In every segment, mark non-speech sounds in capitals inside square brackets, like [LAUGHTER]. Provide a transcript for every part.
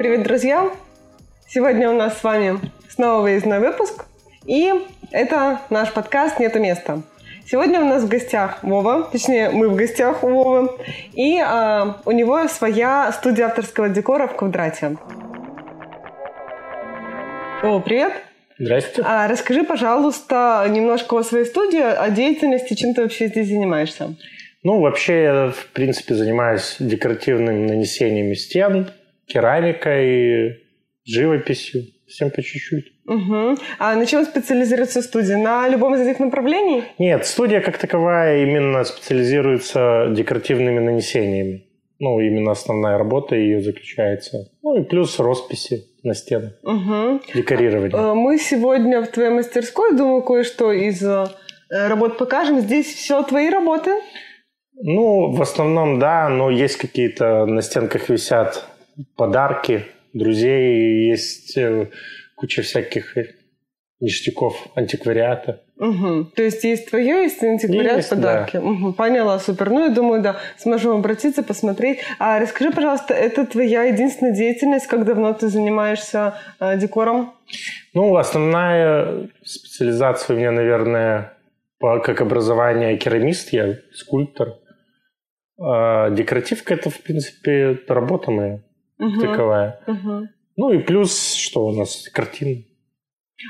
Привет, друзья! Сегодня у нас с вами снова выездной выпуск, и это наш подкаст «Нету места». Сегодня у нас в гостях Вова, точнее, мы в гостях у Вовы, и э, у него своя студия авторского декора в Квадрате. Вова, привет! Здрасте. А, расскажи, пожалуйста, немножко о своей студии, о деятельности, чем ты вообще здесь занимаешься? Ну, вообще, я, в принципе, занимаюсь декоративным нанесением стен, керамикой, живописью, всем по чуть-чуть. Угу. А на чем специализируется студия? На любом из этих направлений? Нет, студия как таковая именно специализируется декоративными нанесениями. Ну, именно основная работа ее заключается. Ну и плюс росписи на стенах, угу. декорирование. Э, мы сегодня в твоей мастерской, думаю, кое-что из э, работ покажем. Здесь все твои работы? Ну, в основном, да, но есть какие-то на стенках висят подарки друзей, есть э, куча всяких ништяков антиквариата. Угу. То есть есть твое, есть антиквариат, есть, подарки. Да. Угу. Поняла, супер. Ну, я думаю, да, сможем обратиться, посмотреть. А расскажи, пожалуйста, это твоя единственная деятельность? Как давно ты занимаешься э, декором? Ну, основная специализация у меня, наверное, по, как образование керамист, я скульптор. А декоративка – это, в принципе, работа моя угу. таковая. Угу. Ну и плюс, что у нас, картины.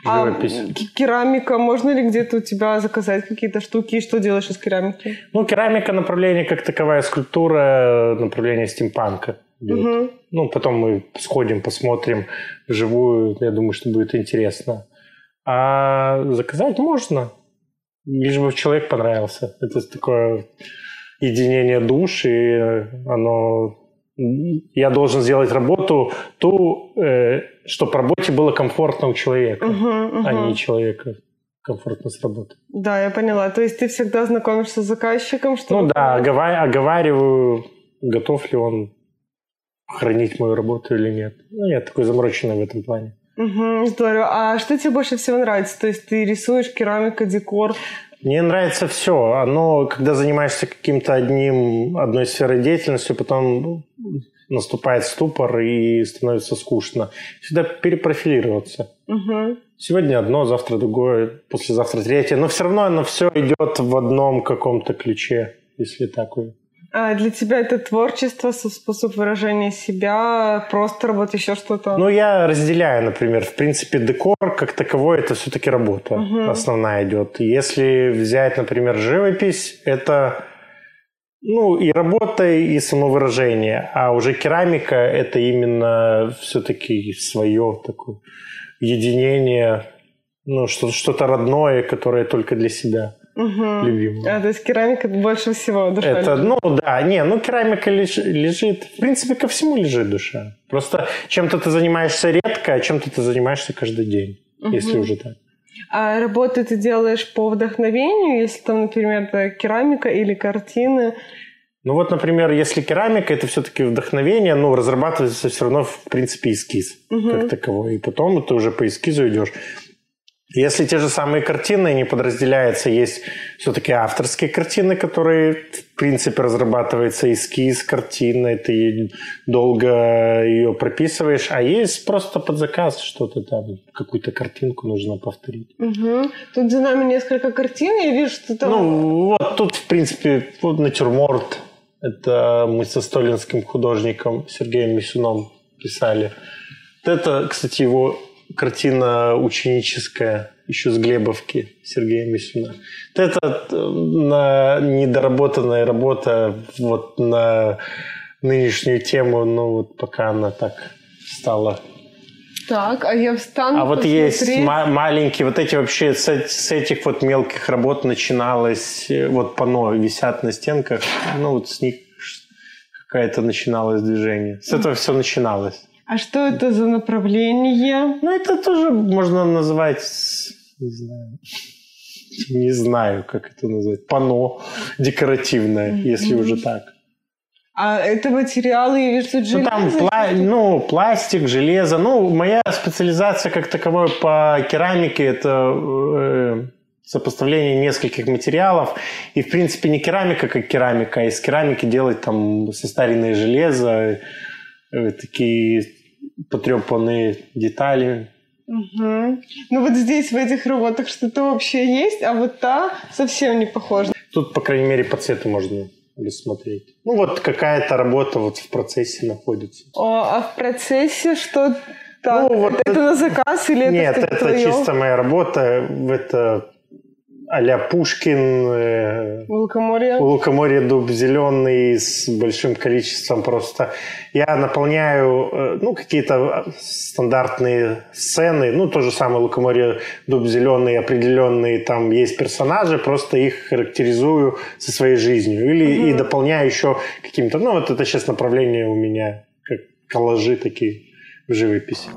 Живопись. А керамика, можно ли где-то у тебя заказать какие-то штуки? И что делаешь из керамики? Ну, керамика направление как таковая, скульптура направление стимпанка. Угу. Ну, потом мы сходим, посмотрим вживую. Я думаю, что будет интересно. А заказать можно, лишь бы человек понравился. Это такое единение душ, и оно я должен сделать работу ту, э, чтобы работе было комфортно у человека, uh-huh, uh-huh. а не человека комфортно с работы. Да, я поняла. То есть ты всегда знакомишься с заказчиком, что? Ну да, оговар- оговариваю, готов ли он хранить мою работу или нет. Ну, я такой замороченный в этом плане. Угу, здорово. А что тебе больше всего нравится? То есть ты рисуешь керамика, декор? Мне нравится все. Оно, когда занимаешься каким-то одним, одной сферой деятельности, потом наступает ступор и становится скучно. Всегда перепрофилироваться. Угу. Сегодня одно, завтра другое, послезавтра третье. Но все равно оно все идет в одном каком-то ключе, если так. А для тебя это творчество, способ выражения себя, просто работа, еще что-то? Ну, я разделяю, например, в принципе, декор как таковой это все-таки работа угу. основная идет. Если взять, например, живопись, это ну, и работа, и самовыражение. А уже керамика – это именно все-таки свое такое единение, ну, что-то родное, которое только для себя угу. любимую. А, то есть керамика больше всего душа Это, лежит. ну да, не, ну керамика леж, лежит, в принципе, ко всему лежит душа. Просто чем-то ты занимаешься редко, а чем-то ты занимаешься каждый день, угу. если уже так. А работы ты делаешь по вдохновению, если там, например, это керамика или картины? Ну вот, например, если керамика, это все-таки вдохновение, ну, разрабатывается все равно, в принципе, эскиз угу. как таковой. И потом ты уже по эскизу идешь. Если те же самые картины не подразделяются, есть все-таки авторские картины, которые, в принципе, разрабатывается эскиз картины, ты долго ее прописываешь, а есть просто под заказ что-то там, какую-то картинку нужно повторить. Угу. Тут за нами несколько картин, я вижу, что там... Ну, вот тут, в принципе, вот натюрморт. Это мы со столинским художником Сергеем Мисюном писали. Это, кстати, его картина ученическая, еще с Глебовки Сергея Мисюна. Это э, на недоработанная работа вот на нынешнюю тему, ну вот пока она так стала так, а я встану. А вот есть ма- маленькие, вот эти вообще с, с этих вот мелких работ начиналось, э, вот пано висят на стенках, ну вот с них какая-то начиналось движение. С этого все начиналось. А что это за направление? Ну, это тоже можно назвать, не знаю, не знаю, как это назвать, пано декоративное, mm-hmm. если уже так. А это материалы, я вижу, железо? Ну, там пла- ну, пластик, железо. Ну, моя специализация как таковой по керамике – это э, сопоставление нескольких материалов. И, в принципе, не керамика как керамика, а из керамики делать там состаренное железо, э, такие потрепанные детали. Угу. Ну вот здесь, в этих работах, что-то вообще есть, а вот та совсем не похожа. Тут, по крайней мере, по цвету можно рассмотреть. Ну вот какая-то работа вот в процессе находится. О, а в процессе что так, ну, вот это, это на заказ или Нет, это, это твое? чисто моя работа. Это а-ля Пушкин. Э, Лукоморье. Лукоморье дуб зеленый с большим количеством просто. Я наполняю, э, ну, какие-то стандартные сцены. Ну, то же самое Лукоморье дуб зеленый, определенные там есть персонажи, просто их характеризую со своей жизнью. Или угу. и дополняю еще каким-то, ну, вот это сейчас направление у меня, как коллажи такие в живописи.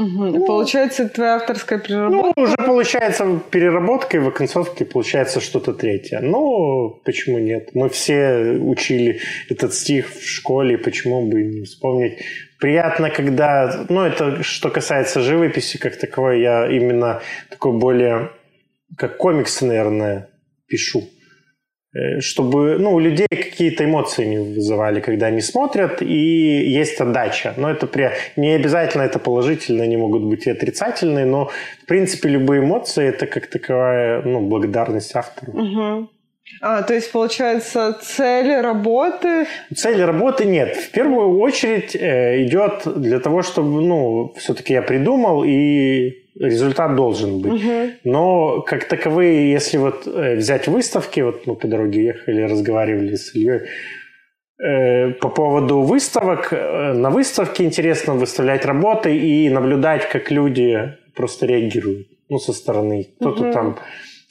Угу. Ну, получается, твоя авторская переработка? Ну, уже получается переработка, и в оконцовке получается что-то третье. Но почему нет? Мы все учили этот стих в школе, почему бы не вспомнить? Приятно, когда... Ну, это что касается живописи как таковой, я именно такой более... Как комиксы, наверное, пишу. Э, чтобы ну, у людей какие-то эмоции не вызывали, когда они смотрят, и есть отдача. Но это при... не обязательно это положительно, они могут быть и отрицательные, но в принципе любые эмоции это как таковая ну, благодарность автору. Угу. А, то есть, получается, цели работы... Цели работы нет. В первую очередь э, идет для того, чтобы, ну, все-таки я придумал, и результат должен быть. Угу. Но как таковые, если вот э, взять выставки, вот мы по дороге ехали, разговаривали с Ильей, э, по поводу выставок, э, на выставке интересно выставлять работы и наблюдать, как люди просто реагируют, ну, со стороны. Кто-то угу. там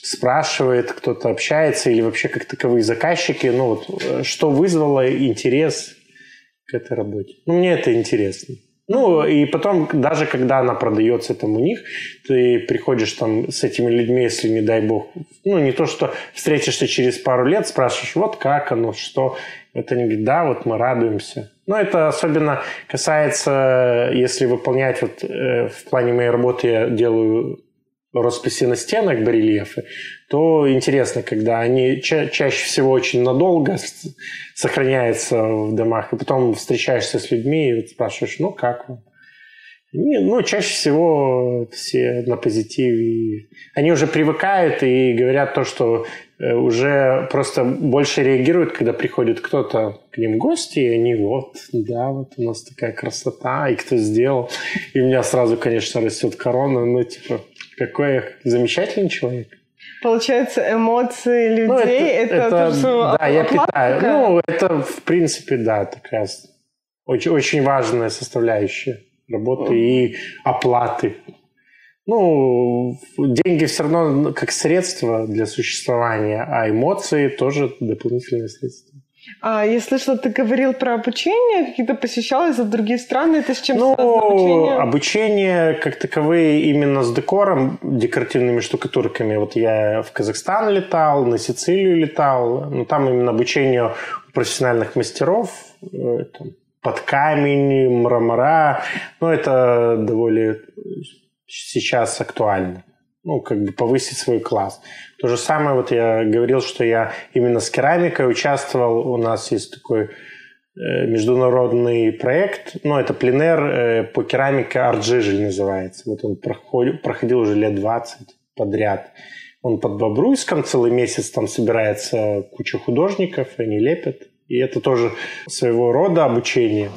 спрашивает, кто-то общается, или вообще как таковые заказчики, ну вот, что вызвало интерес к этой работе. Ну, мне это интересно. Ну, и потом, даже когда она продается там у них, ты приходишь там с этими людьми, если, не дай бог, ну, не то, что встретишься через пару лет, спрашиваешь, вот как оно, что. Это они говорят, да, вот мы радуемся. Но это особенно касается, если выполнять, вот э, в плане моей работы я делаю росписи на стенах, барельефы, то интересно, когда они ча- чаще всего очень надолго сохраняются в домах, и потом встречаешься с людьми и спрашиваешь, ну как вам? Не, ну, чаще всего все на позитиве. Они уже привыкают и говорят то, что э, уже просто больше реагируют, когда приходит кто-то к ним в гости, и они вот, да, вот у нас такая красота, и кто сделал. И у меня сразу, конечно, растет корона, ну, типа, какой замечательный человек. Получается, эмоции людей ну, это, это, это то, Да, я питаю. Ну, это, в принципе, да, такая очень, очень важная составляющая работы и оплаты. Ну, деньги все равно как средство для существования, а эмоции тоже дополнительное средство. А я слышала, ты говорил про обучение, какие-то посещалось за другие страны, это с чем ну, связано обучение? обучение как таковые именно с декором, декоративными штукатурками. Вот я в Казахстан летал, на Сицилию летал, но там именно обучение профессиональных мастеров, э, там, под камень, мрамора, ну, это довольно сейчас актуально ну, как бы повысить свой класс. То же самое, вот я говорил, что я именно с керамикой участвовал. У нас есть такой э, международный проект, ну, это пленер э, по керамике Арджижель называется. Вот он проходил, проходил уже лет 20 подряд. Он под Бобруйском целый месяц там собирается куча художников, они лепят. И это тоже своего рода обучение.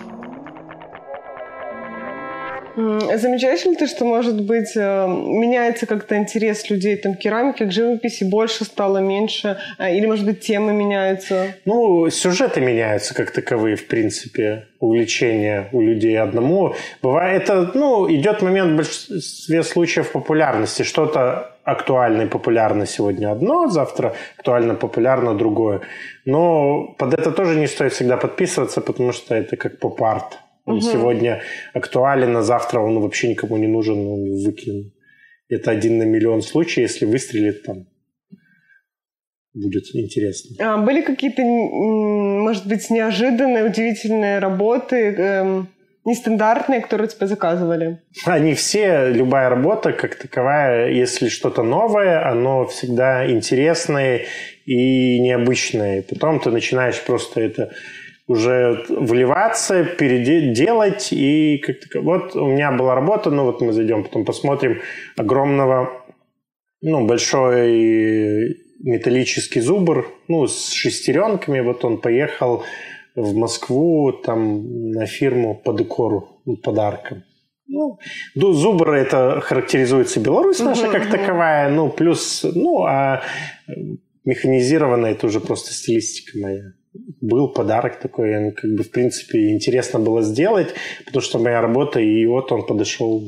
Замечаешь ли ты, что, может быть, э, меняется как-то интерес людей там, к керамике, к живописи, больше стало, меньше? А, или, может быть, темы меняются? Ну, сюжеты меняются как таковые, в принципе, увлечения у людей одному. Бывает, это, ну, идет момент в большинстве случаев популярности. Что-то актуально и популярно сегодня одно, завтра актуально популярно другое. Но под это тоже не стоит всегда подписываться, потому что это как поп-арт. Он угу. сегодня актуален, а завтра он вообще никому не нужен, он выкинут. Это один на миллион случаев, если выстрелит там будет интересно. А были какие-то, может быть, неожиданные, удивительные работы, эм, нестандартные, которые тебе заказывали? Они все, любая работа как таковая, если что-то новое, оно всегда интересное и необычное. Потом ты начинаешь просто это уже вливаться, переделать и как-то... Вот у меня была работа, ну вот мы зайдем, потом посмотрим огромного, ну, большой металлический зубр, ну, с шестеренками. Вот он поехал в Москву там на фирму по декору, ну, подарком. Ну, зубр это характеризуется Беларусь наша как таковая, ну, плюс, ну, а механизированная это уже просто стилистика моя. Был подарок такой, как бы, в принципе, интересно было сделать, потому что моя работа, и вот он подошел.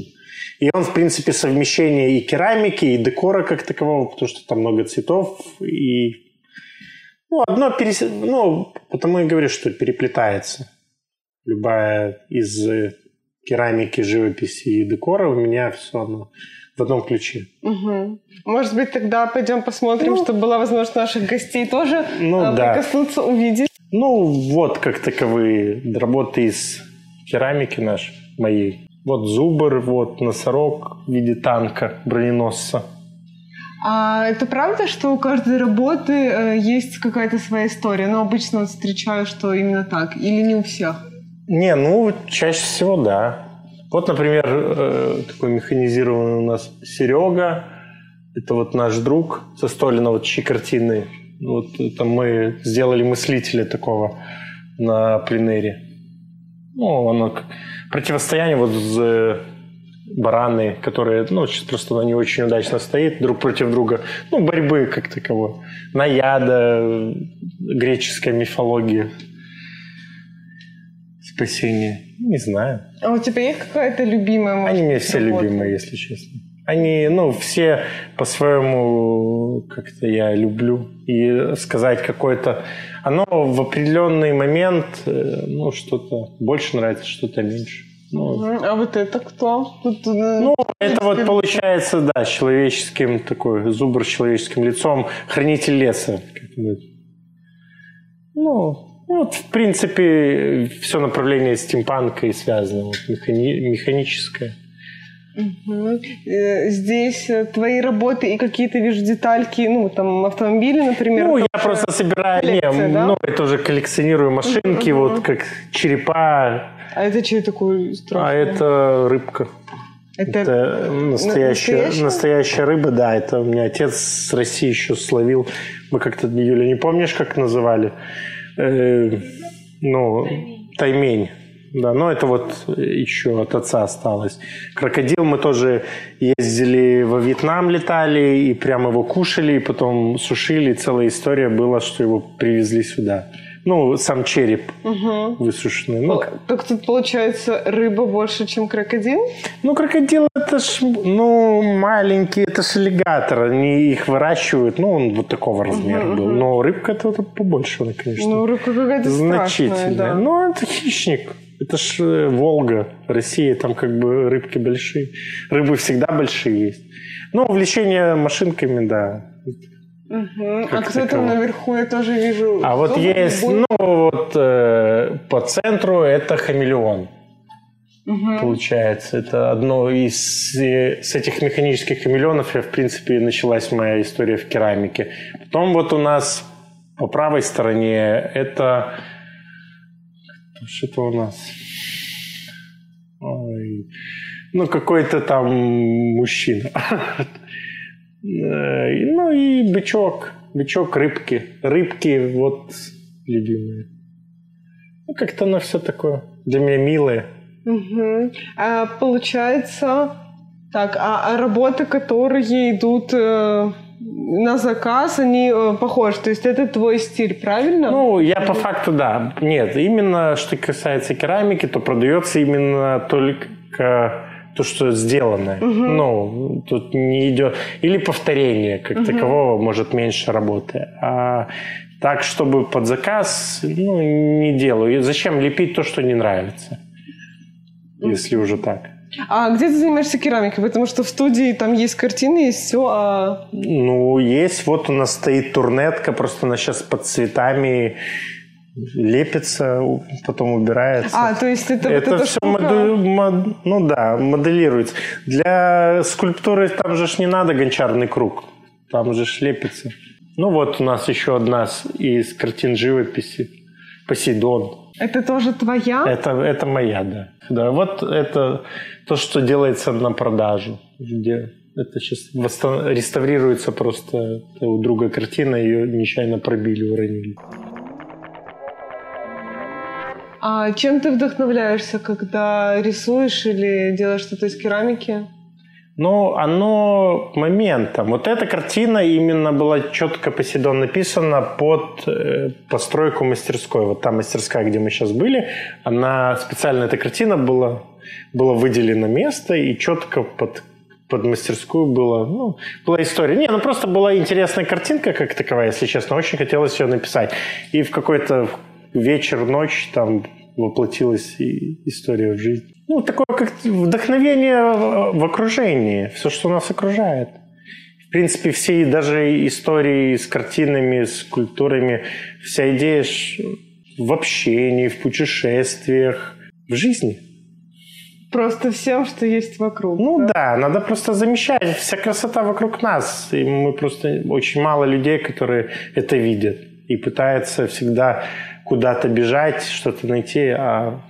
И он, в принципе, совмещение и керамики, и декора как такового, потому что там много цветов, и ну, одно перес... ну, потому и говорю, что переплетается. Любая из керамики, живописи и декора у меня все равно в одном ключе. Угу. Может быть, тогда пойдем посмотрим, ну, чтобы была возможность наших гостей тоже ну, а, да. прикоснуться, увидеть. Ну, вот как таковые работы из керамики нашей, моей. Вот зубр, вот носорог в виде танка, броненосца. А это правда, что у каждой работы э, есть какая-то своя история? Но ну, обычно встречаю, что именно так. Или не у всех? Не, ну, чаще всего да. Вот, например, э, такой механизированный у нас Серега. Это вот наш друг со Столина, вот картины. Вот это мы сделали мыслителя такого на пленере. Ну, оно противостояние вот с бараны, которые, ну, сейчас просто они очень удачно стоят друг против друга. Ну, борьбы как таковой. Наяда, греческая мифология. Спасение. Не знаю. А у тебя есть какая-то любимая? Может, Они мне все работа? любимые, если честно. Они, ну, все по-своему как-то я люблю. И сказать какое-то... Оно в определенный момент, э, ну, что-то больше нравится, что-то меньше. Ну, а вот это кто? Тут, э, ну, это вот получается, да, человеческим такой зубр с человеческим лицом, хранитель леса. Ну, вот, в принципе, все направление стимпанка и связано, вот, механи- механическое. Угу. Здесь э, твои работы и какие-то, вижу, детальки, ну, там, автомобили, например. Ну, я просто собираю, не, да? ну, это уже коллекционирую машинки, угу. вот, как черепа. А это что такое страшное? А это рыбка. Это, это настоящая, настоящая? настоящая рыба, да. Это у меня отец с России еще словил. Мы как-то, Юля, не помнишь, как называли? Э, ну, таймень. Да, но это вот еще от отца осталось. Крокодил мы тоже ездили во Вьетнам, летали, и прямо его кушали, и потом сушили. Целая история была, что его привезли сюда. Ну, сам череп угу. высушенный. Ну, так тут получается рыба больше, чем крокодил? Ну, крокодил это ж, ну, маленький, это ж аллигатор. Они их выращивают, ну, он вот такого размера угу, был. Но рыбка это побольше, конечно. Ну, рыбка какая-то Значительная. Да. Ну, это хищник. Это ж э, Волга, Россия, там как бы рыбки большие. Рыбы всегда большие есть. Ну, увлечение машинками, да. Угу. А кто там наверху, я тоже вижу. А вот есть, будет? ну вот э, по центру это хамелеон. Угу. Получается, это одно из э, с этих механических хамелеонов, я, в принципе, началась моя история в керамике. Потом вот у нас по правой стороне это что-то у нас. Ой. Ну, какой-то там мужчина. [LAUGHS] Э, ну и бычок. Бычок, рыбки. Рыбки вот любимые. Ну, как-то оно все такое для меня милое. Угу. А, получается, так, а, а работы, которые идут э, на заказ, они э, похожи. То есть это твой стиль, правильно? Ну, я по факту, да. Нет, именно что касается керамики, то продается именно только то, что сделано. Угу. Ну, тут не идет... Или повторение как угу. такового, может, меньше работы. А так, чтобы под заказ, ну, не делаю. И зачем лепить то, что не нравится? Если уже так. А где ты занимаешься керамикой? Потому что в студии там есть картины, есть все, а... Ну, есть. Вот у нас стоит турнетка, просто она сейчас под цветами лепится, потом убирается. А, то есть это, это вот все модель, мод, ну да, моделируется. Для скульптуры там же ж не надо гончарный круг, там же ж лепится. Ну вот у нас еще одна из картин живописи Посейдон. Это тоже твоя? Это, это моя, да. Да, вот это то, что делается на продажу. Где это сейчас восстан... реставрируется просто у друга картина, ее нечаянно пробили, уронили. А чем ты вдохновляешься, когда рисуешь или делаешь что-то из керамики? Ну, оно моментом. Вот эта картина именно была четко по Сидон написана под э, постройку мастерской. Вот та мастерская, где мы сейчас были, она специально, эта картина была, была выделена место и четко под под мастерскую было, ну, была история. Не, ну просто была интересная картинка как таковая, если честно. Очень хотелось ее написать. И в какой-то вечер, ночь там воплотилась и история в жизнь. Ну, такое как вдохновение в окружении, все, что нас окружает. В принципе, все даже истории с картинами, с культурами, вся идея в общении, в путешествиях, в жизни. Просто всем, что есть вокруг. Ну да? да, надо просто замечать. Вся красота вокруг нас. И мы просто очень мало людей, которые это видят. И пытаются всегда куда-то бежать, что-то найти, а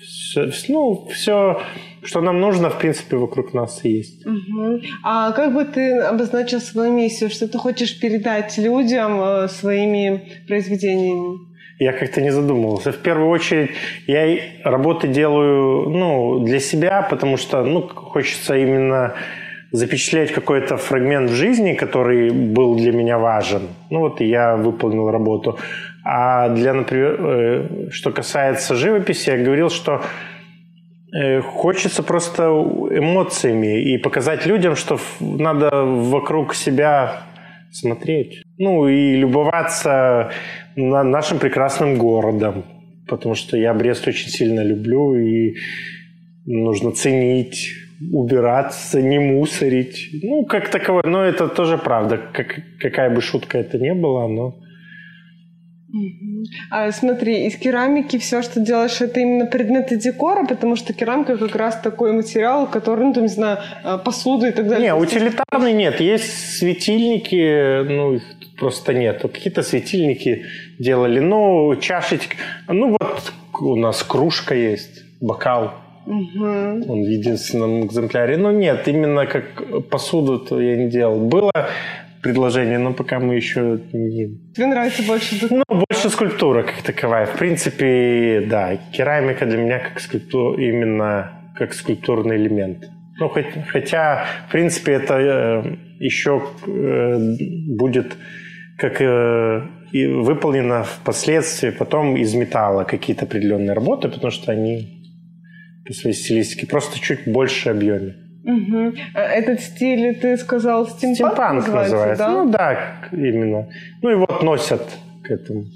все, ну, все, что нам нужно, в принципе, вокруг нас и есть. Угу. А как бы ты обозначил свою миссию? Что ты хочешь передать людям э, своими произведениями? Я как-то не задумывался. В первую очередь, я работы делаю ну, для себя, потому что ну, хочется именно запечатлеть какой-то фрагмент в жизни, который был для меня важен. Ну вот я выполнил работу. А для, например, э, что касается живописи, я говорил, что э, хочется просто эмоциями и показать людям, что надо вокруг себя смотреть. Ну и любоваться нашим прекрасным городом, потому что я Брест очень сильно люблю и нужно ценить убираться, не мусорить. Ну, как таковое. Но это тоже правда. Как, какая бы шутка это ни была, но а, смотри, из керамики все, что делаешь, это именно предметы декора, потому что керамика как раз такой материал, который, ну, там, не знаю, а, посуда и так далее. Не, утилитарный нет. Есть светильники, ну, их просто нет. Какие-то светильники делали. Ну, чашечки. Ну, вот у нас кружка есть, бокал. Угу. Он в единственном экземпляре. Ну, нет, именно как посуду то я не делал. Было предложение, но пока мы еще не... Тебе нравится больше... Ну, больше скульптура как таковая. В принципе, да, керамика для меня как скульптура, именно как скульптурный элемент. Ну, хоть, хотя, в принципе, это э, еще э, будет как э, и выполнено впоследствии потом из металла какие-то определенные работы, потому что они по своей стилистике просто чуть больше объеме. Угу. Этот стиль, ты сказал, стимпанк, стимпанк называется, называется, да? Ну да, именно. Ну и вот носят к этому.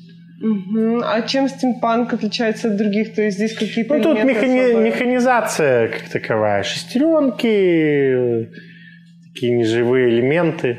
Угу. А чем стимпанк отличается от других? То есть здесь какие-то Ну тут механи... механизация как таковая. Шестеренки, такие неживые элементы.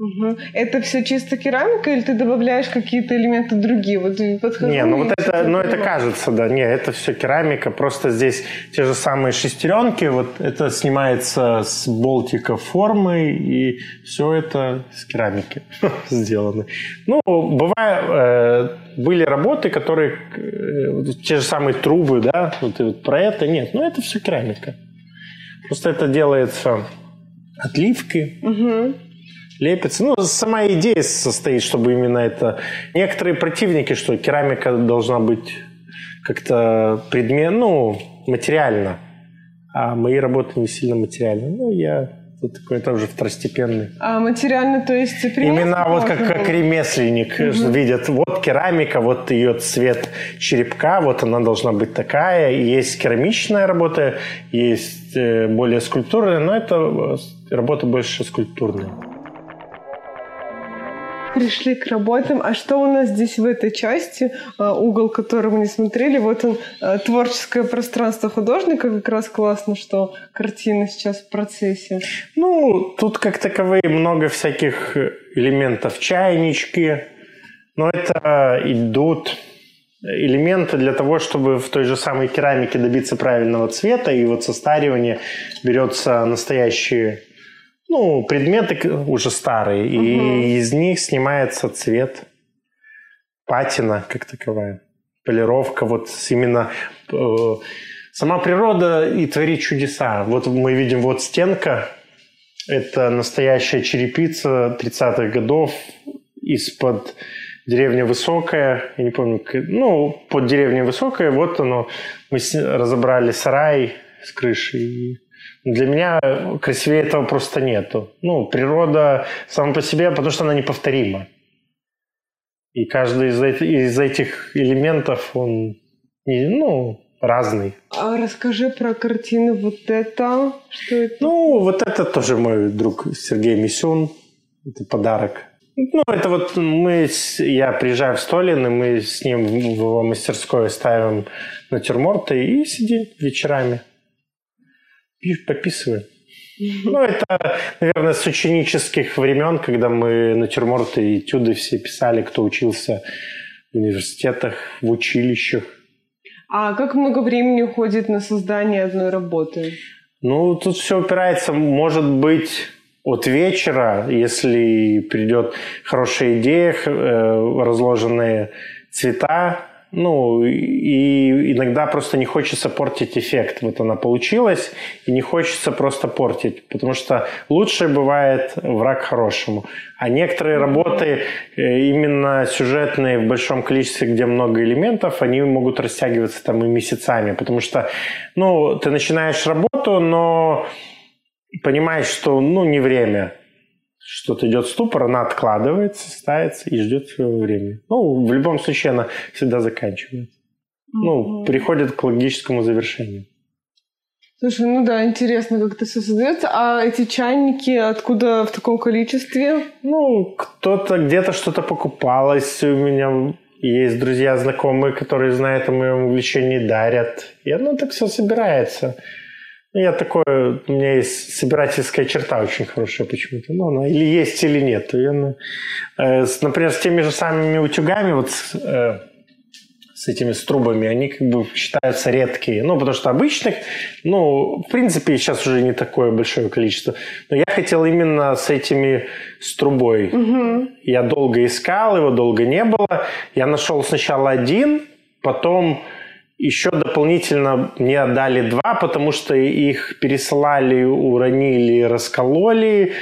Угу. Это все чисто керамика или ты добавляешь какие-то элементы другие? Вот не, ну вот это, ну это кажется, да, не, это все керамика, просто здесь те же самые шестеренки, вот это снимается с болтика формы и все это с керамики [LAUGHS] сделано. Ну, бывает, э, были работы, которые, э, те же самые трубы, да, вот, вот про это нет, но это все керамика. Просто это делается отливки, угу лепится. Ну, сама идея состоит, чтобы именно это... Некоторые противники, что керамика должна быть как-то предмет, ну, материально. А мои работы не сильно материальны. Ну, я тут такой тоже второстепенный. А материально, то есть Именно вот как, как ремесленник угу. видят, вот керамика, вот ее цвет черепка, вот она должна быть такая. Есть керамичная работа, есть э, более скульптурная, но это э, работа больше скульптурная пришли к работам. А что у нас здесь в этой части, а, угол, который мы не смотрели? Вот он, а, творческое пространство художника. Как раз классно, что картина сейчас в процессе. Ну, тут как таковые много всяких элементов. Чайнички. Но это идут элементы для того, чтобы в той же самой керамике добиться правильного цвета. И вот состаривание берется настоящие ну, предметы уже старые, угу. и из них снимается цвет, патина как таковая. полировка, вот именно э, сама природа и творит чудеса. Вот мы видим вот стенка, это настоящая черепица 30-х годов из-под деревня Высокая, я не помню, ну, под деревней Высокая, вот оно, мы разобрали сарай с крышей. Для меня красивее этого просто нету. Ну, природа сама по себе, потому что она неповторима. И каждый из, этих, из этих элементов, он, ну, разный. А расскажи про картины вот это. Что это? Ну, вот это тоже мой друг Сергей Мисюн. Это подарок. Ну, это вот мы, я приезжаю в Столин, и мы с ним в его мастерской ставим натюрморты и сидим вечерами. Пописываем. Ну, это, наверное, с ученических времен, когда мы натюрморты и этюды все писали, кто учился в университетах, в училищах. А как много времени уходит на создание одной работы? Ну, тут все упирается, может быть, от вечера, если придет хорошая идея, э, разложенные цвета, ну, и иногда просто не хочется портить эффект. Вот она получилась, и не хочется просто портить, потому что лучшее бывает враг хорошему. А некоторые работы, э, именно сюжетные в большом количестве, где много элементов, они могут растягиваться там и месяцами, потому что, ну, ты начинаешь работу, но понимаешь, что, ну, не время что-то идет ступор, она откладывается, ставится и ждет своего времени. Ну, в любом случае, она всегда заканчивается. Mm-hmm. Ну, приходит к логическому завершению. Слушай, ну да, интересно, как это все создается. А эти чайники откуда в таком количестве? Ну, кто-то где-то что-то покупалось. У меня есть друзья, знакомые, которые знают о моем увлечении, дарят. И оно так все собирается. Я такой, у меня есть собирательская черта очень хорошая почему-то. Ну, она или есть, или нет. Я, ну, э, с, например, с теми же самыми утюгами, вот с, э, с этими струбами, они как бы считаются редкие. Ну, потому что обычных, ну, в принципе, сейчас уже не такое большое количество. Но я хотел именно с этими с трубой. Угу. Я долго искал, его долго не было. Я нашел сначала один, потом еще дополнительно мне отдали два, потому что их пересылали, уронили, раскололи.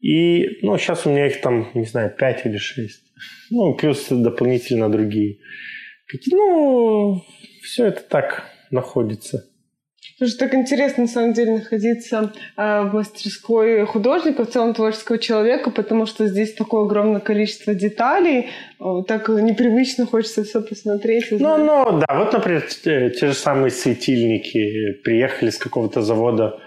И, ну, сейчас у меня их там, не знаю, пять или шесть. Ну, плюс дополнительно другие. Ну, все это так находится. Слушай, так интересно, на самом деле, находиться э, в мастерской художника, в целом творческого человека, потому что здесь такое огромное количество деталей, э, так непривычно хочется все посмотреть. Ну, ну, да, вот, например, те, те же самые светильники приехали с какого-то завода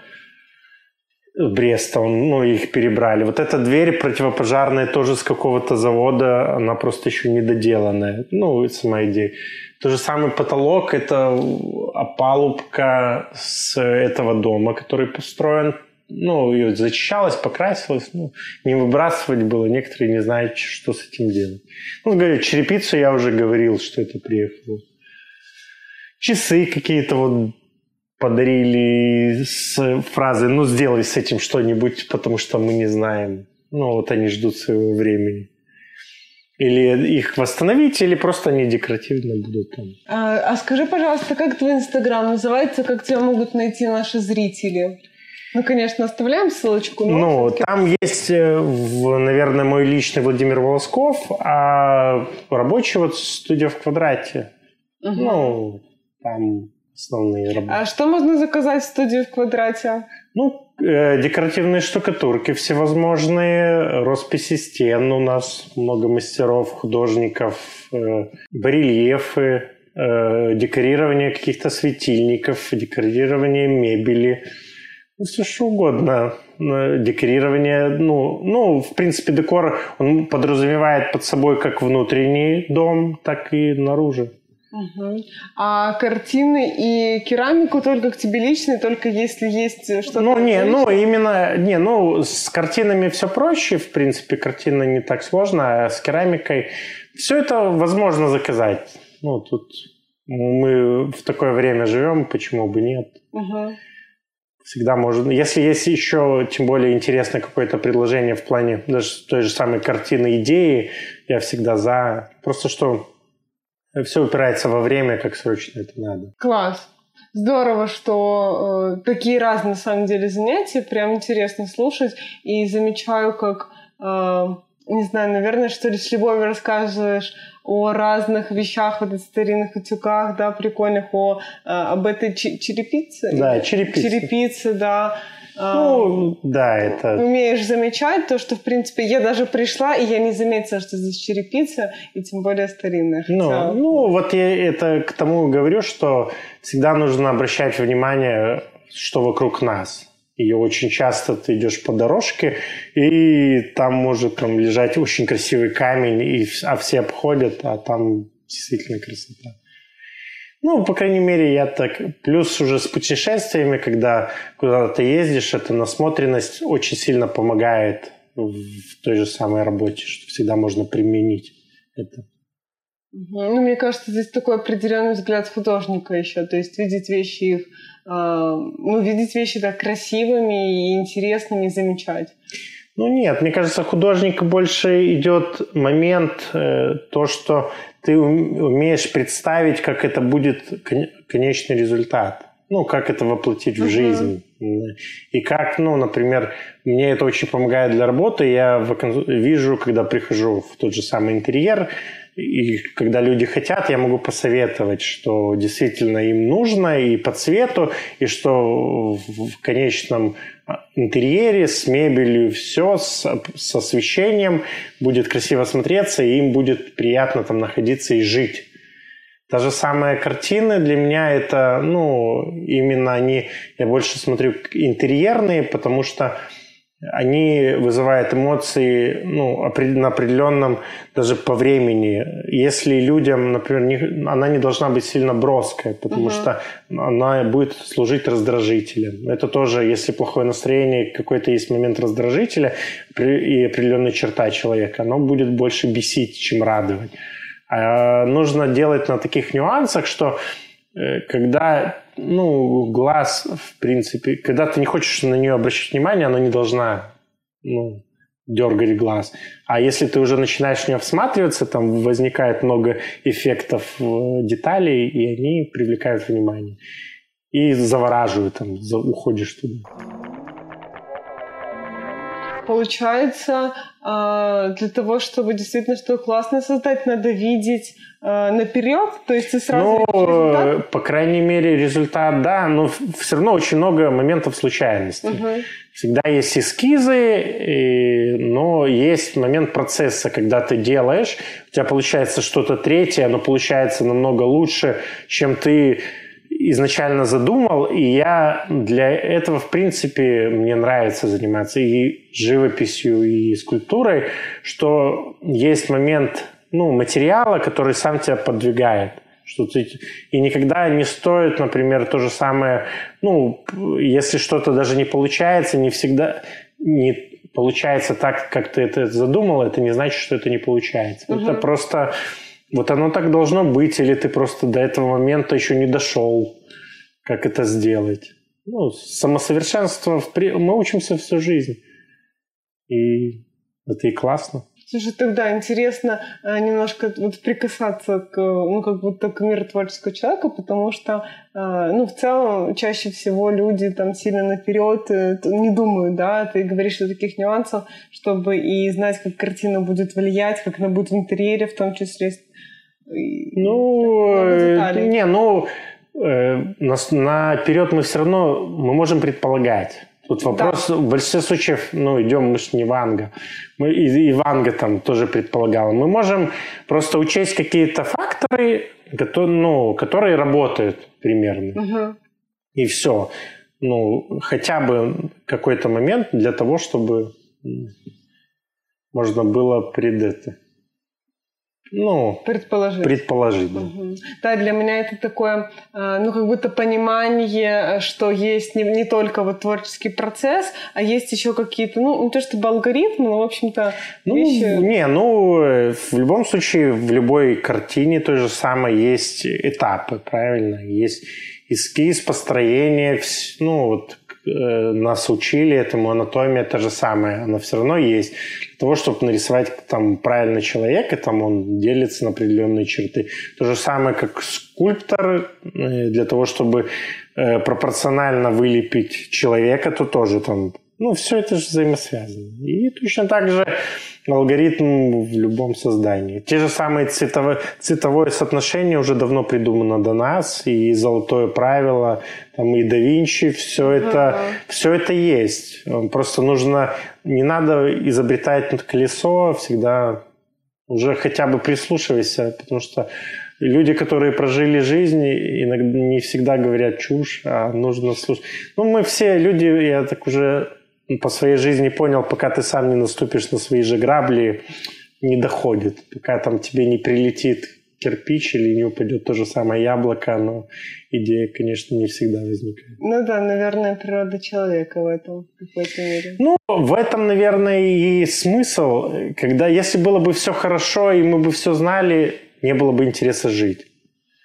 Бреста, ну, их перебрали. Вот эта дверь противопожарная тоже с какого-то завода, она просто еще недоделанная. Ну, сама идея. То же самое потолок – это опалубка с этого дома, который построен. Ну, ее зачищалось, покрасилось. Ну, не выбрасывать было. Некоторые не знают, что с этим делать. Ну, говорю, черепицу я уже говорил, что это приехало. Часы какие-то вот подарили с фразой «ну, сделай с этим что-нибудь, потому что мы не знаем». Ну, вот они ждут своего времени. Или их восстановить, или просто они декоративно будут там. А, а скажи, пожалуйста, как твой инстаграм называется, как тебя могут найти наши зрители? Ну, конечно, оставляем ссылочку. Но ну, там есть, э, наверное, мой личный Владимир Волосков, а рабочий вот студия в квадрате. Угу. Ну, там основные работы. А что можно заказать в студии в квадрате? Ну, э, декоративные штукатурки всевозможные, росписи стен у нас много мастеров, художников, э, барельефы, э, декорирование каких-то светильников, декорирование мебели, ну, все что угодно. Декорирование, ну, ну, в принципе, декор, он подразумевает под собой как внутренний дом, так и наружу. Угу. А картины и керамику только к тебе лично, только если есть что-то. Ну не, ну именно не, ну с картинами все проще, в принципе, картина не так сложно, а с керамикой все это возможно заказать. Ну тут мы в такое время живем, почему бы нет? Угу. Всегда можно. Если есть еще, тем более интересное какое-то предложение в плане даже той же самой картины идеи, я всегда за. Просто что все упирается во время, как срочно это надо. Класс. Здорово, что э, такие разные на самом деле занятия, прям интересно слушать. И замечаю, как, э, не знаю, наверное, что ли с любовью рассказываешь о разных вещах, вот старинных утюгах, да, прикольных, о, э, об этой черепице. Да, черепице. Черепице, да. Ну, да, это... Умеешь замечать то, что, в принципе, я даже пришла, и я не заметила, что здесь черепица, и тем более старинная. Хотя... Ну, ну, вот я это к тому говорю, что всегда нужно обращать внимание, что вокруг нас. И очень часто ты идешь по дорожке, и там может там лежать очень красивый камень, и, а все обходят, а там действительно красота. Ну, по крайней мере, я так... Плюс уже с путешествиями, когда куда-то ездишь, эта насмотренность очень сильно помогает в той же самой работе, что всегда можно применить это. Ну, мне кажется, здесь такой определенный взгляд художника еще, то есть видеть вещи их, э, ну, видеть вещи так красивыми и интересными, и замечать. Ну нет, мне кажется, художник больше идет момент э, то, что ты умеешь представить, как это будет конечный результат. Ну, как это воплотить в жизнь. И как, ну, например, мне это очень помогает для работы. Я вижу, когда прихожу в тот же самый интерьер, и когда люди хотят, я могу посоветовать, что действительно им нужно и по цвету, и что в конечном интерьере с мебелью все, с, с освещением будет красиво смотреться, и им будет приятно там находиться и жить. Даже самые картины для меня это, ну, именно они, я больше смотрю интерьерные, потому что они вызывают эмоции ну, на определенном, даже по времени. Если людям, например, не, она не должна быть сильно броская, потому uh-huh. что она будет служить раздражителем. Это тоже, если плохое настроение, какой-то есть момент раздражителя и определенная черта человека, оно будет больше бесить, чем радовать. А нужно делать на таких нюансах, что когда ну, глаз, в принципе, когда ты не хочешь на нее обращать внимание, она не должна ну, дергать глаз. А если ты уже начинаешь в нее всматриваться, там возникает много эффектов э, деталей, и они привлекают внимание. И завораживают, там, уходишь туда. Получается, а, для того, чтобы действительно что-то классное создать, надо видеть наперед, то есть ты сразу ну, результат? по крайней мере, результат, да, но все равно очень много моментов случайности. Угу. Всегда есть эскизы, и, но есть момент процесса, когда ты делаешь, у тебя получается что-то третье, оно получается намного лучше, чем ты изначально задумал, и я для этого, в принципе, мне нравится заниматься и живописью, и скульптурой, что есть момент ну, материала, который сам тебя подвигает. Что ты, и никогда не стоит, например, то же самое, ну, если что-то даже не получается, не всегда не получается так, как ты это задумал, это не значит, что это не получается. Угу. Это просто вот оно так должно быть, или ты просто до этого момента еще не дошел, как это сделать. Ну, самосовершенство, мы учимся всю жизнь. И это и классно. Слушай, тогда интересно э, немножко вот прикасаться к, ну, как будто к миру творческого человека, потому что, э, ну, в целом, чаще всего люди там сильно наперед э, не думают, да, ты говоришь о таких нюансах, чтобы и знать, как картина будет влиять, как она будет в интерьере в том числе, ну, не, ну, э, наперед мы все равно, мы можем предполагать. Тут вопрос, да. в большинстве случаев, ну, идем, мы же не Ванга. Мы, и, и Ванга там тоже предполагала. Мы можем просто учесть какие-то факторы, которые, ну, которые работают примерно. Угу. И все. Ну, хотя бы какой-то момент для того, чтобы можно было пред это ну, предположить. Предположить, да. Угу. Да, для меня это такое, э, ну, как будто понимание, что есть не, не только вот творческий процесс, а есть еще какие-то, ну, не то чтобы алгоритмы, но, в общем-то, ну, вещи... Не, ну, в любом случае, в любой картине то же самое есть этапы, правильно? Есть эскиз, построение, ну, вот э, нас учили этому, анатомия та же самая, она все равно есть. Того, чтобы нарисовать там правильно человека, там он делится на определенные черты. То же самое, как скульптор, э, для того, чтобы э, пропорционально вылепить человека, то тоже там ну, все это же взаимосвязано. И точно так же алгоритм в любом создании. Те же самые цветовые, цветовое соотношение уже давно придумано до нас, и золотое правило, там, и да Винчи, все это, uh-huh. все это есть. Просто нужно, не надо изобретать колесо, всегда уже хотя бы прислушивайся, потому что люди, которые прожили жизнь, иногда не всегда говорят чушь, а нужно слушать. Ну, мы все люди, я так уже по своей жизни понял, пока ты сам не наступишь на свои же грабли, не доходит. Пока там тебе не прилетит кирпич или не упадет то же самое яблоко, но идея, конечно, не всегда возникает. Ну да, наверное, природа человека в этом в какой-то мере. Ну, в этом, наверное, и смысл, когда если было бы все хорошо, и мы бы все знали, не было бы интереса жить.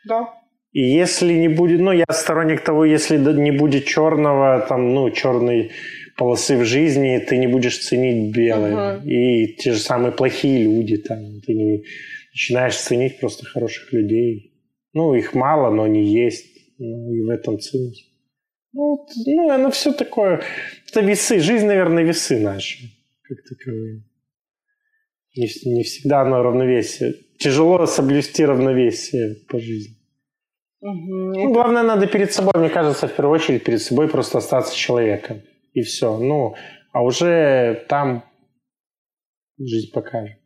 Да. И если не будет, ну, я сторонник того, если не будет черного, там, ну, черный полосы в жизни, ты не будешь ценить белое. Uh-huh. И те же самые плохие люди, там, ты не начинаешь ценить просто хороших людей. Ну, их мало, но они есть. Ну, и в этом ценность. Ну, ну, оно все такое. Это весы. Жизнь, наверное, весы наши, как таковые. Не, не всегда оно равновесие. Тяжело соблюсти равновесие по жизни. Угу. Ну, главное, надо перед собой, мне кажется, в первую очередь перед собой просто остаться человеком и все. Ну, а уже там жизнь покажет.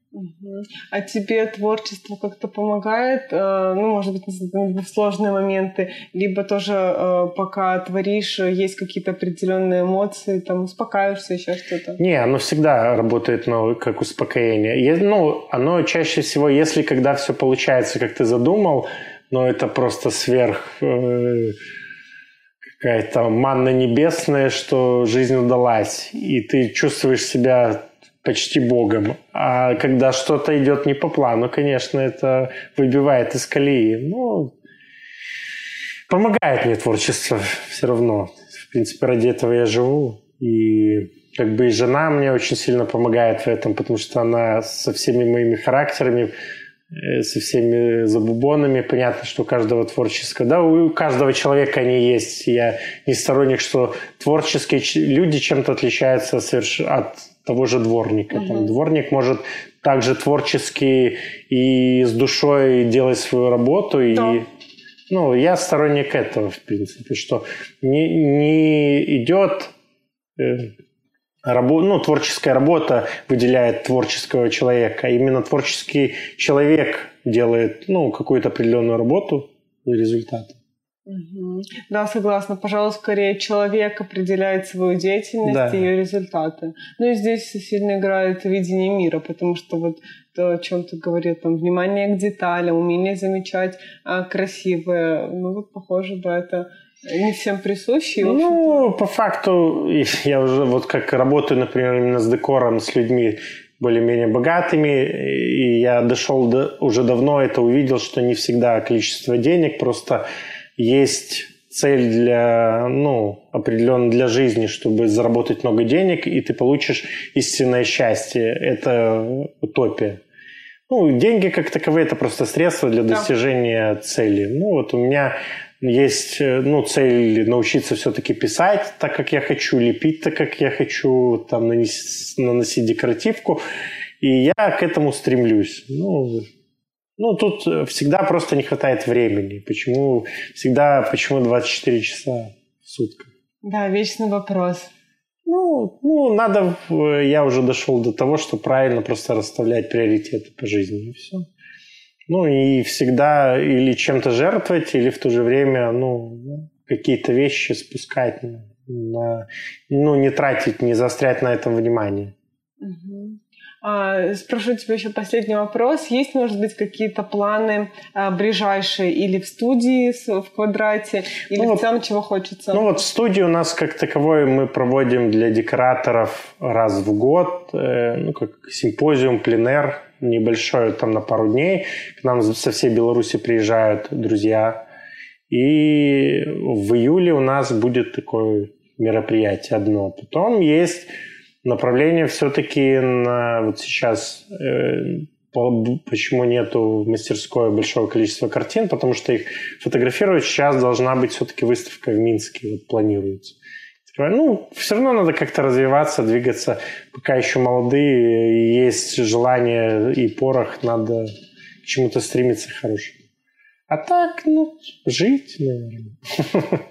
А тебе творчество как-то помогает, э, ну, может быть, в сложные моменты, либо тоже э, пока творишь, есть какие-то определенные эмоции, там, успокаиваешься, еще что-то? Не, оно всегда работает, ну, как успокоение. Ну, оно чаще всего, если когда все получается, как ты задумал, но это просто сверх э, какая-то манна небесная, что жизнь удалась, и ты чувствуешь себя почти богом. А когда что-то идет не по плану, конечно, это выбивает из колеи. Ну, помогает мне творчество все равно. В принципе, ради этого я живу. И как бы и жена мне очень сильно помогает в этом, потому что она со всеми моими характерами со всеми забубонами. Понятно, что у каждого творческого, да, у каждого человека они есть. Я не сторонник, что творческие люди чем-то отличаются соверш... от того же дворника. Uh-huh. Там, дворник может также творчески и с душой делать свою работу. Да. И, ну, я сторонник этого, в принципе, что не, не идет э, рабо- ну, творческая работа выделяет творческого человека. Именно творческий человек делает ну, какую-то определенную работу и результат. Угу. Да, согласна. Пожалуй, скорее человек определяет свою деятельность да. и ее результаты. Ну и здесь сильно играет видение мира, потому что вот то, о чем ты говорил, там, внимание к деталям, умение замечать а, красивое. Ну вот, похоже, бы это не всем присущи? Ну, по факту, я уже вот как работаю, например, именно с декором, с людьми более-менее богатыми, и я дошел до, уже давно это увидел, что не всегда количество денег, просто есть цель для, ну, определенно для жизни, чтобы заработать много денег, и ты получишь истинное счастье. Это утопия. Ну, деньги как таковые – это просто средства для достижения да. цели. Ну, вот у меня есть э, ну, цель научиться все-таки писать так, как я хочу, лепить так, как я хочу, там, наносить, наносить декоративку. И я к этому стремлюсь. Ну, ну, тут всегда просто не хватает времени. Почему всегда, почему 24 часа в сутках? Да, вечный вопрос. Ну, ну, надо, я уже дошел до того, что правильно просто расставлять приоритеты по жизни, и все. Ну и всегда или чем-то жертвовать, или в то же время ну, какие-то вещи спускать, на, ну не тратить, не заострять на этом внимание. Угу. А, спрошу тебя еще последний вопрос. Есть, может быть, какие-то планы а, ближайшие или в студии в квадрате, или ну, в целом чего хочется? Ну вот в студии у нас как таковой мы проводим для декораторов раз в год, э, ну как симпозиум, пленер небольшой, там на пару дней. К нам со всей Беларуси приезжают друзья. И в июле у нас будет такое мероприятие одно. Потом есть Направление все-таки на вот сейчас э, почему нету в мастерской большого количества картин, потому что их фотографировать сейчас должна быть все-таки выставка в Минске, вот планируется. Ну, все равно надо как-то развиваться, двигаться. Пока еще молодые, есть желание и порох, надо к чему-то стремиться хорошему. А так, ну, жить, наверное. [LAUGHS]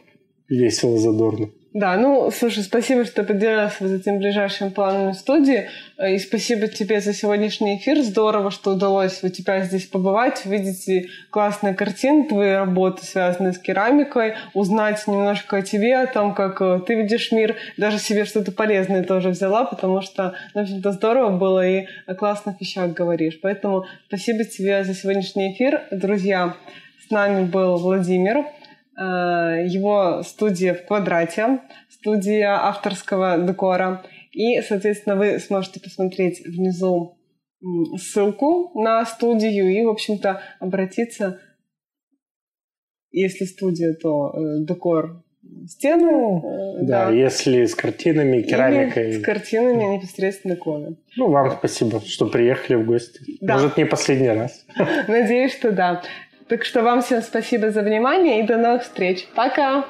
Весело, задорно. Да, ну, слушай, спасибо, что поделилась вот этим ближайшим планом студии. И спасибо тебе за сегодняшний эфир. Здорово, что удалось у тебя здесь побывать, увидеть классные картины, твои работы, связанные с керамикой, узнать немножко о тебе, о том, как э, ты видишь мир. Даже себе что-то полезное тоже взяла, потому что, в общем-то, здорово было и о классных вещах говоришь. Поэтому спасибо тебе за сегодняшний эфир. Друзья, с нами был Владимир. Э, его студия в квадрате, студия авторского декора. И, соответственно, вы сможете посмотреть внизу ссылку на студию и, в общем-то, обратиться, если студия, то э, декор стену. Э, да, да, если с картинами, керамикой. Или с картинами непосредственно иконы. Ну, вам спасибо, что приехали в гости. Да. Может, не последний раз. [LAUGHS] Надеюсь, что да. Так что вам всем спасибо за внимание и до новых встреч. Пока!